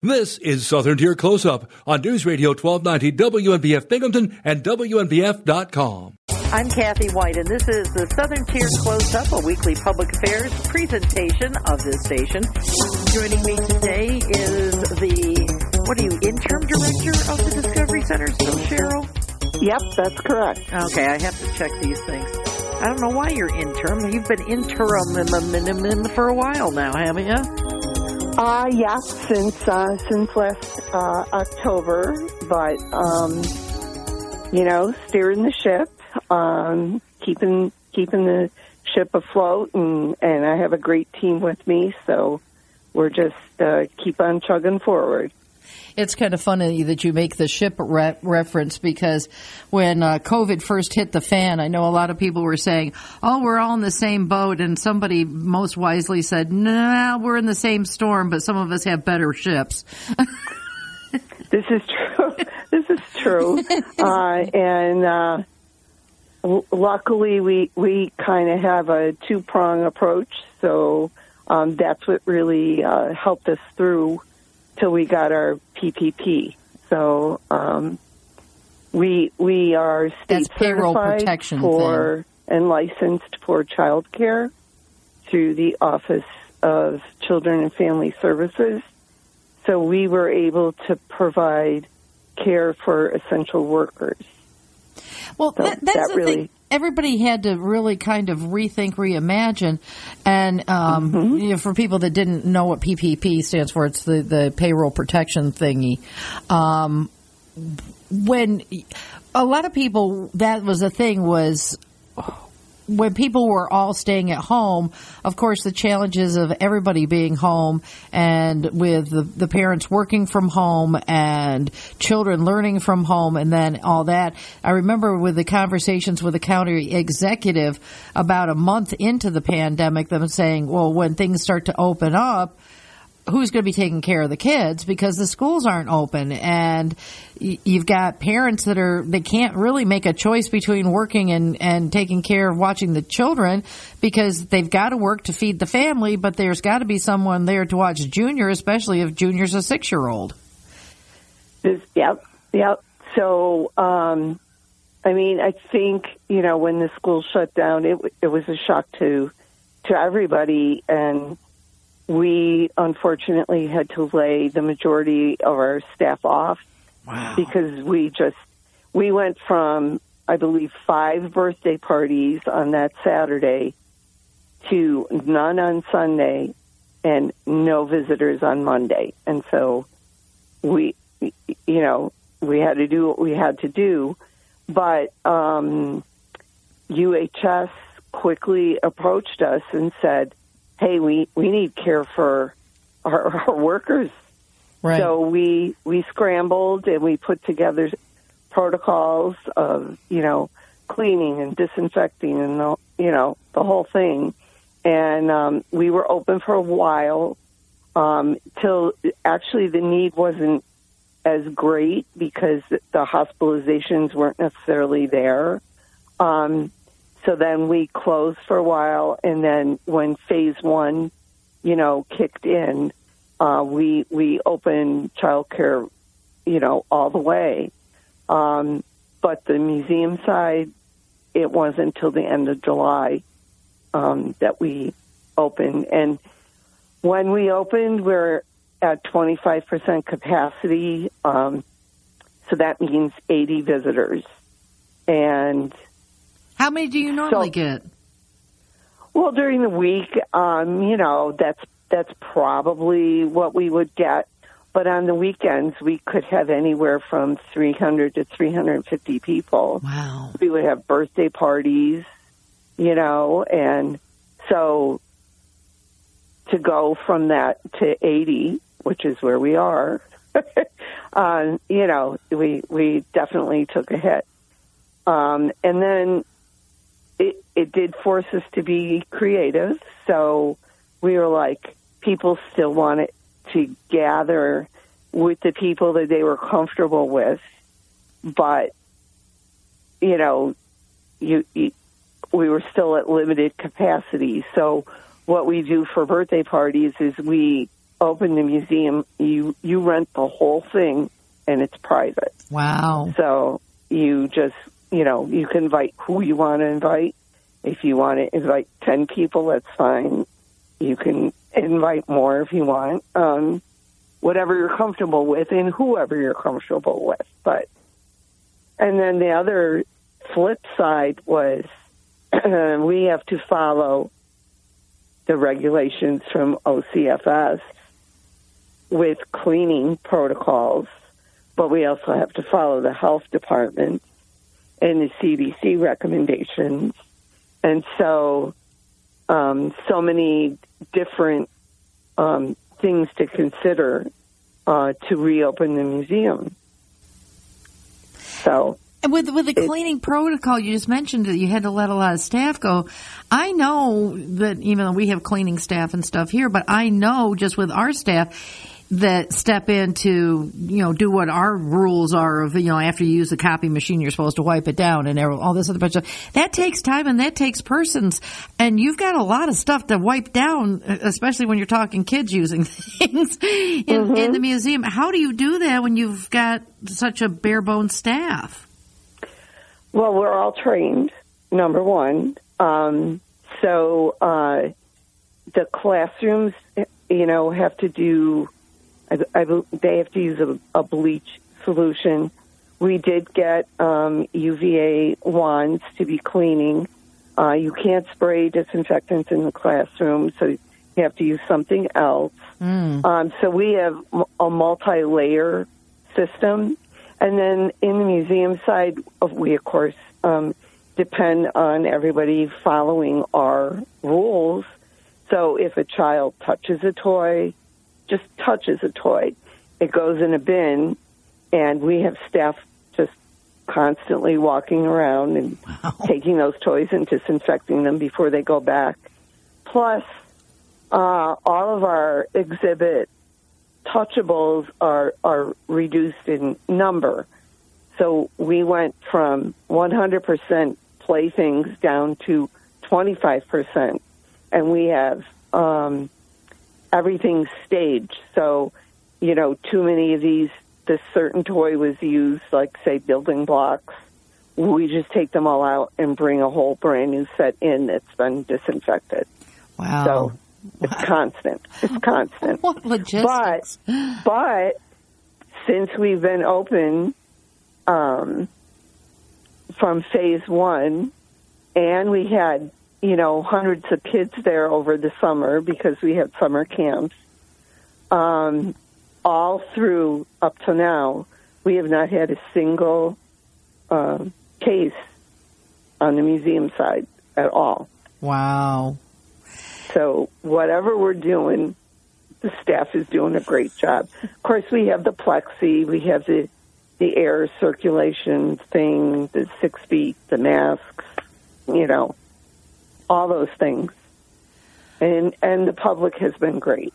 This is Southern Tier Close Up on News Radio 1290 WNBF Binghamton and WNBF.com. I'm Kathy Whyte, and this is the Southern Tier Close Up, a weekly public affairs presentation of this station. Joining me today is the, what are you, interim director of the Discovery Center, still Cheryl? Yep, that's correct. Okay, I have to check these things. I don't know why you're interim. You've been interim for a while now, haven't you? Uh, yeah, since uh, since last uh, October, but um, you know, steering the ship, um, keeping keeping the ship afloat, and and I have a great team with me, so we're just uh, keep on chugging forward it's kind of funny that you make the ship re- reference because when uh, COVID first hit the fan, I know a lot of people were saying, "Oh, we're all in the same boat," and somebody most wisely said, "No, we're in the same storm, but some of us have better ships." this is true. this is true, uh, and. Uh, luckily we we kind of have a two prong approach so um, that's what really uh, helped us through till we got our PPP. So um, we we are state That's payroll protection for thing. and licensed for child care through the Office of Children and Family Services. So we were able to provide care for essential workers. Well, so that, that's that the really, thing everybody had to really kind of rethink, reimagine, and um, mm-hmm. you know, for people that didn't know what PPP stands for, it's the the payroll protection thingy. Um, when a lot of people, that was the thing was when people were all staying at home, of course, the challenges of everybody being home and with the, the, parents working from home and children learning from home and then all that. I remember with the conversations with the county executive about a month into the pandemic, them saying, well, when things start to open up, who's going to be taking care of the kids because the schools aren't open and you've got parents that are they can't really make a choice between working and and taking care of watching the children because they've got to work to feed the family but there's got to be someone there to watch junior especially if junior's a 6 year old yep yep. So um i mean i think you know when the school shut down it it was a shock to to everybody and we unfortunately had to lay the majority of our staff off wow. because we just we went from I believe five birthday parties on that Saturday to none on Sunday and no visitors on Monday. And so we you know, we had to do what we had to do, but um UHS quickly approached us and said, hey, we, we need care for our, our workers. Right. So we we scrambled and we put together protocols of you know cleaning and disinfecting and the you know the whole thing, and um, we were open for a while um, till actually the need wasn't as great because the hospitalizations weren't necessarily there. Um, so then we closed for a while, and then when phase one, you know, kicked in, uh, we we opened childcare, you know, all the way. Um, but the museum side, it wasn't until the end of July um, that we opened. And when we opened, we're at 25% capacity. Um, so that means 80 visitors. And how many do you normally so, get? Well, during the week, um, you know, that's that's probably what we would get. But on the weekends, we could have anywhere from 300 to 350 people. Wow. We would have birthday parties, you know, and so to go from that to 80, which is where we are, um, you know, we we definitely took a hit. Um, and then it, it did force us to be creative. So we were like, people still wanted to gather with the people that they were comfortable with, but you know, you, you we were still at limited capacity. So what we do for birthday parties is we open the museum, you you rent the whole thing, and it's private. Wow! So you just you know you can invite who you want to invite. If you want to invite ten people, that's fine. You can invite more if you want. Um, whatever you're comfortable with, and whoever you're comfortable with. But and then the other flip side was we have to follow the regulations from OCFS with cleaning protocols, but we also have to follow the health department and the CDC recommendations. And so, um, so many different um, things to consider uh, to reopen the museum. So And with with the cleaning protocol, you just mentioned that you had to let a lot of staff go. I know that even though we have cleaning staff and stuff here, but I know just with our staff that step in to you know do what our rules are of you know after you use the copy machine you're supposed to wipe it down and all this other bunch of that takes time and that takes persons and you've got a lot of stuff to wipe down especially when you're talking kids using things in, mm-hmm. in the museum how do you do that when you've got such a bare bones staff well, we're all trained, number one. Um, so uh, the classrooms, you know, have to do, I, I, they have to use a, a bleach solution. We did get um, UVA wands to be cleaning. Uh, you can't spray disinfectants in the classroom, so you have to use something else. Mm. Um, so we have a multi-layer system and then in the museum side, we of course um, depend on everybody following our rules. So if a child touches a toy, just touches a toy, it goes in a bin, and we have staff just constantly walking around and wow. taking those toys and disinfecting them before they go back. Plus, uh, all of our exhibit touchables are are reduced in number. So we went from 100% playthings down to 25%, and we have um, everything staged. So, you know, too many of these, this certain toy was used, like say building blocks. We just take them all out and bring a whole brand new set in that's been disinfected. Wow. So it's constant. It's constant. What logistics? But, but since we've been open um, from phase one, and we had you know hundreds of kids there over the summer because we had summer camps. Um, all through up to now, we have not had a single uh, case on the museum side at all. Wow. So whatever we're doing, the staff is doing a great job. Of course, we have the plexi, we have the the air circulation thing, the six feet, the masks, you know, all those things, and and the public has been great.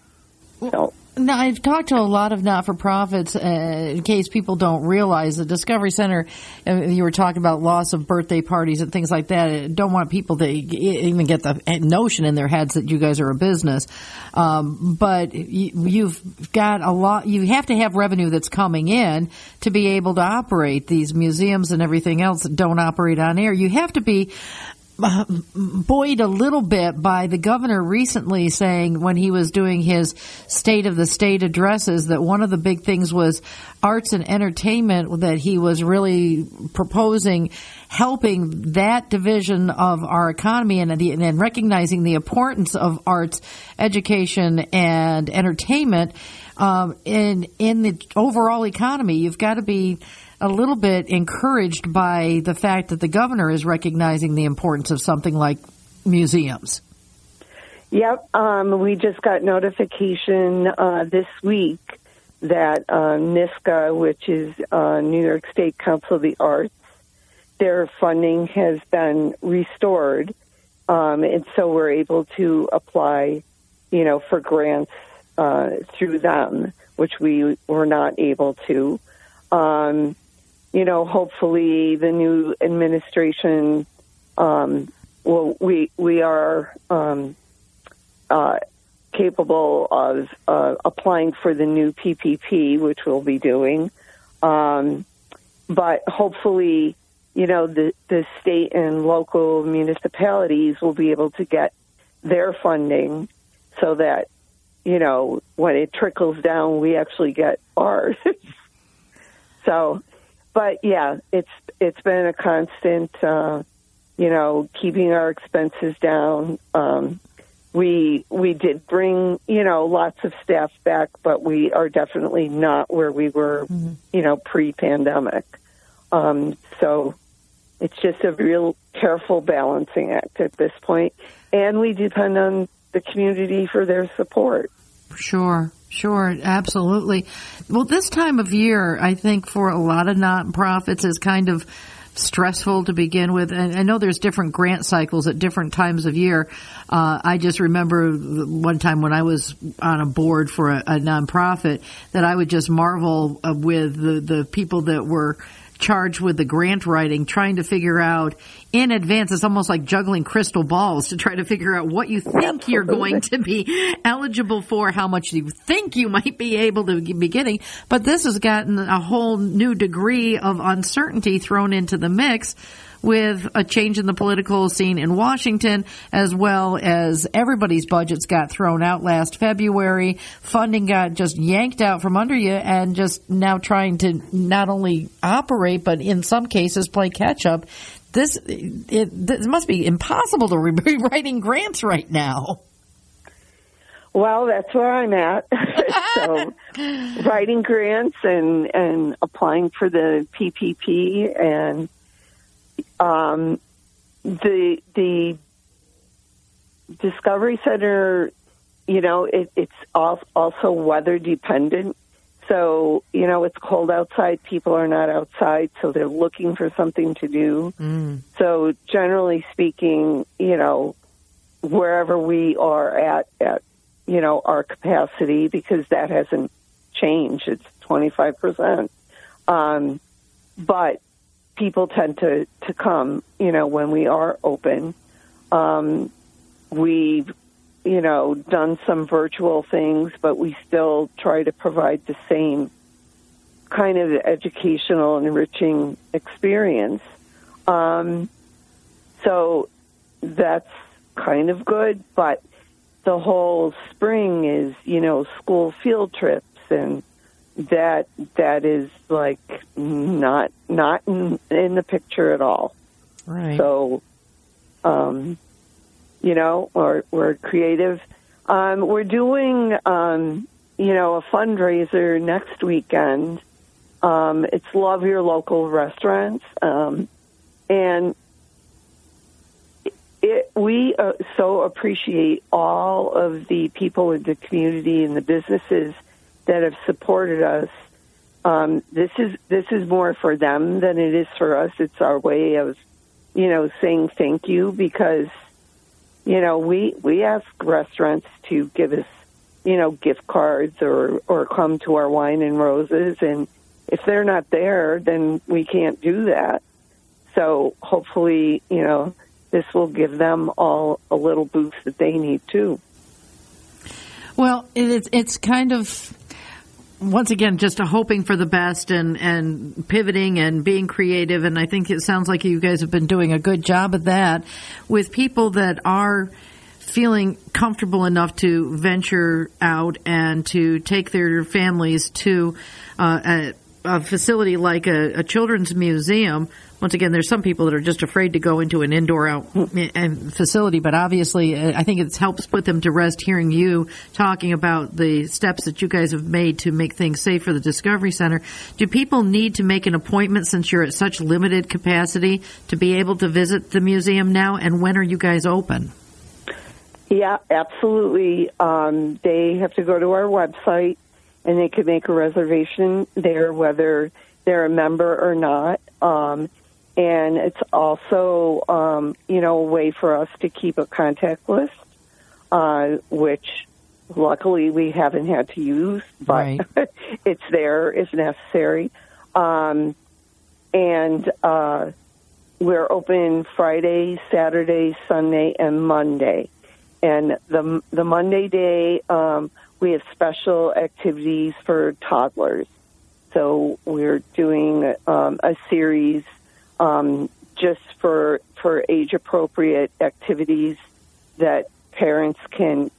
So now, I've talked to a lot of not for profits, uh, in case people don't realize the Discovery Center, uh, you were talking about loss of birthday parties and things like that. I don't want people to even get the notion in their heads that you guys are a business. Um, but you, have got a lot, you have to have revenue that's coming in to be able to operate these museums and everything else that don't operate on air. You have to be buoyed a little bit by the governor recently saying when he was doing his state of the state addresses that one of the big things was arts and entertainment that he was really proposing helping that division of our economy and, and recognizing the importance of arts education and entertainment um, in in the overall economy. You've got to be a little bit encouraged by the fact that the governor is recognizing the importance of something like museums. Yep, um, we just got notification uh, this week that uh, NYSCA, which is uh, New York State Council of the Arts, their funding has been restored, um, and so we're able to apply, you know, for grants uh, through them, which we were not able to. Um, you know, hopefully the new administration um, well, we we are um, uh, capable of uh, applying for the new PPP, which we'll be doing. Um, but hopefully, you know, the, the state and local municipalities will be able to get their funding so that, you know, when it trickles down, we actually get ours. so, but yeah, it's, it's been a constant, uh, you know, keeping our expenses down. Um, we we did bring you know lots of staff back, but we are definitely not where we were, mm-hmm. you know, pre-pandemic. Um, so it's just a real careful balancing act at this point, and we depend on the community for their support. Sure, sure, absolutely. Well, this time of year, I think for a lot of nonprofits is kind of stressful to begin with. And I know there's different grant cycles at different times of year. Uh, I just remember one time when I was on a board for a, a nonprofit that I would just marvel uh, with the, the people that were charged with the grant writing, trying to figure out in advance. It's almost like juggling crystal balls to try to figure out what you think Absolutely. you're going to be eligible for, how much you think you might be able to be getting. But this has gotten a whole new degree of uncertainty thrown into the mix with a change in the political scene in Washington, as well as everybody's budgets got thrown out last February. Funding got just yanked out from under you and just now trying to not only operate, but in some cases play catch up. This, it, this must be impossible to be writing grants right now. Well, that's where I'm at. so, writing grants and and applying for the PPP and um, the the Discovery Center, you know, it, it's also weather dependent. So, you know, it's cold outside. People are not outside, so they're looking for something to do. Mm. So, generally speaking, you know, wherever we are at, at, you know, our capacity, because that hasn't changed, it's 25%. Um, but people tend to, to come, you know, when we are open. Um, we've, you know, done some virtual things, but we still try to provide the same kind of educational enriching experience. Um, so that's kind of good, but the whole spring is, you know, school field trips and that that is like not not in, in the picture at all. Right. So, um, you know, we're, we're creative. Um, we're doing, um, you know, a fundraiser next weekend. Um, it's Love Your Local Restaurants. Um, and it, we uh, so appreciate all of the people in the community and the businesses – that have supported us. Um, this is this is more for them than it is for us. It's our way of, you know, saying thank you because, you know, we we ask restaurants to give us, you know, gift cards or or come to our wine and roses, and if they're not there, then we can't do that. So hopefully, you know, this will give them all a little boost that they need too. Well, it's it's kind of once again, just hoping for the best and, and pivoting and being creative. And I think it sounds like you guys have been doing a good job of that with people that are feeling comfortable enough to venture out and to take their families to uh, a, facility like a, a children's museum once again, there's some people that are just afraid to go into an indoor out facility, but obviously, uh, I think it helps put them to rest hearing you talking about the steps that you guys have made to make things safe for the Discovery Center. Do people need to make an appointment since you're at such limited capacity to be able to visit the museum now? And when are you guys open? Yeah, absolutely. Um, they have to go to our website and they can make a reservation there, whether they're a member or not. Um, and it's also um, you know a way for us to keep a contact list, uh, which luckily we haven't had to use, but right. it's there if necessary. Um, and uh, we're open Friday, Saturday, Sunday, and Monday. and the the Monday day um, we have special activities for toddlers. So we're doing um, a series um, just for for age appropriate activities that parents can,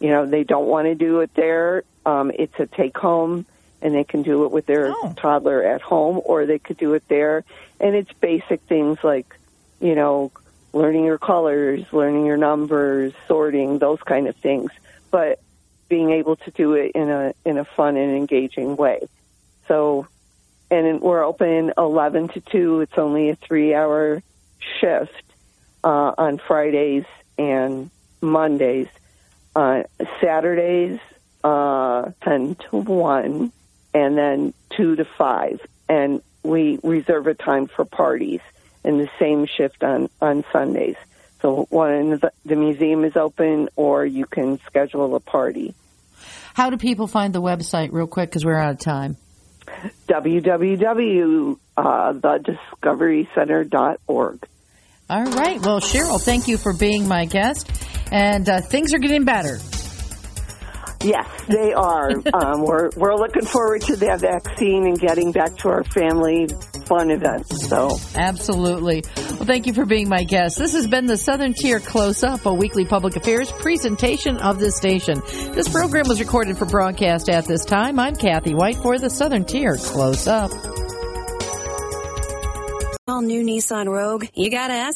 you know, they don't want to do it there. Um, it's a take home, and they can do it with their oh. toddler at home, or they could do it there. And it's basic things like, you know, learning your colors, learning your numbers, sorting, those kind of things. But being able to do it in a in a fun and engaging way. So, and we're open 11 to 2. It's only a three hour shift uh, on Fridays and Mondays. Uh, Saturdays, uh, 10 to 1, and then 2 to 5. And we reserve a time for parties and the same shift on, on Sundays. So one the, the museum is open, or you can schedule a party. How do people find the website, real quick, because we're out of time? www.thediscoverycenter.org. All right. Well, Cheryl, thank you for being my guest. And uh, things are getting better. Yes, they are. um, we're we're looking forward to that vaccine and getting back to our family fun events. So absolutely. Well, thank you for being my guest. This has been the Southern Tier Close Up, a weekly public affairs presentation of this station. This program was recorded for broadcast at this time. I'm Kathy Whyte for the Southern Tier Close Up. All new Nissan Rogue. You gotta ask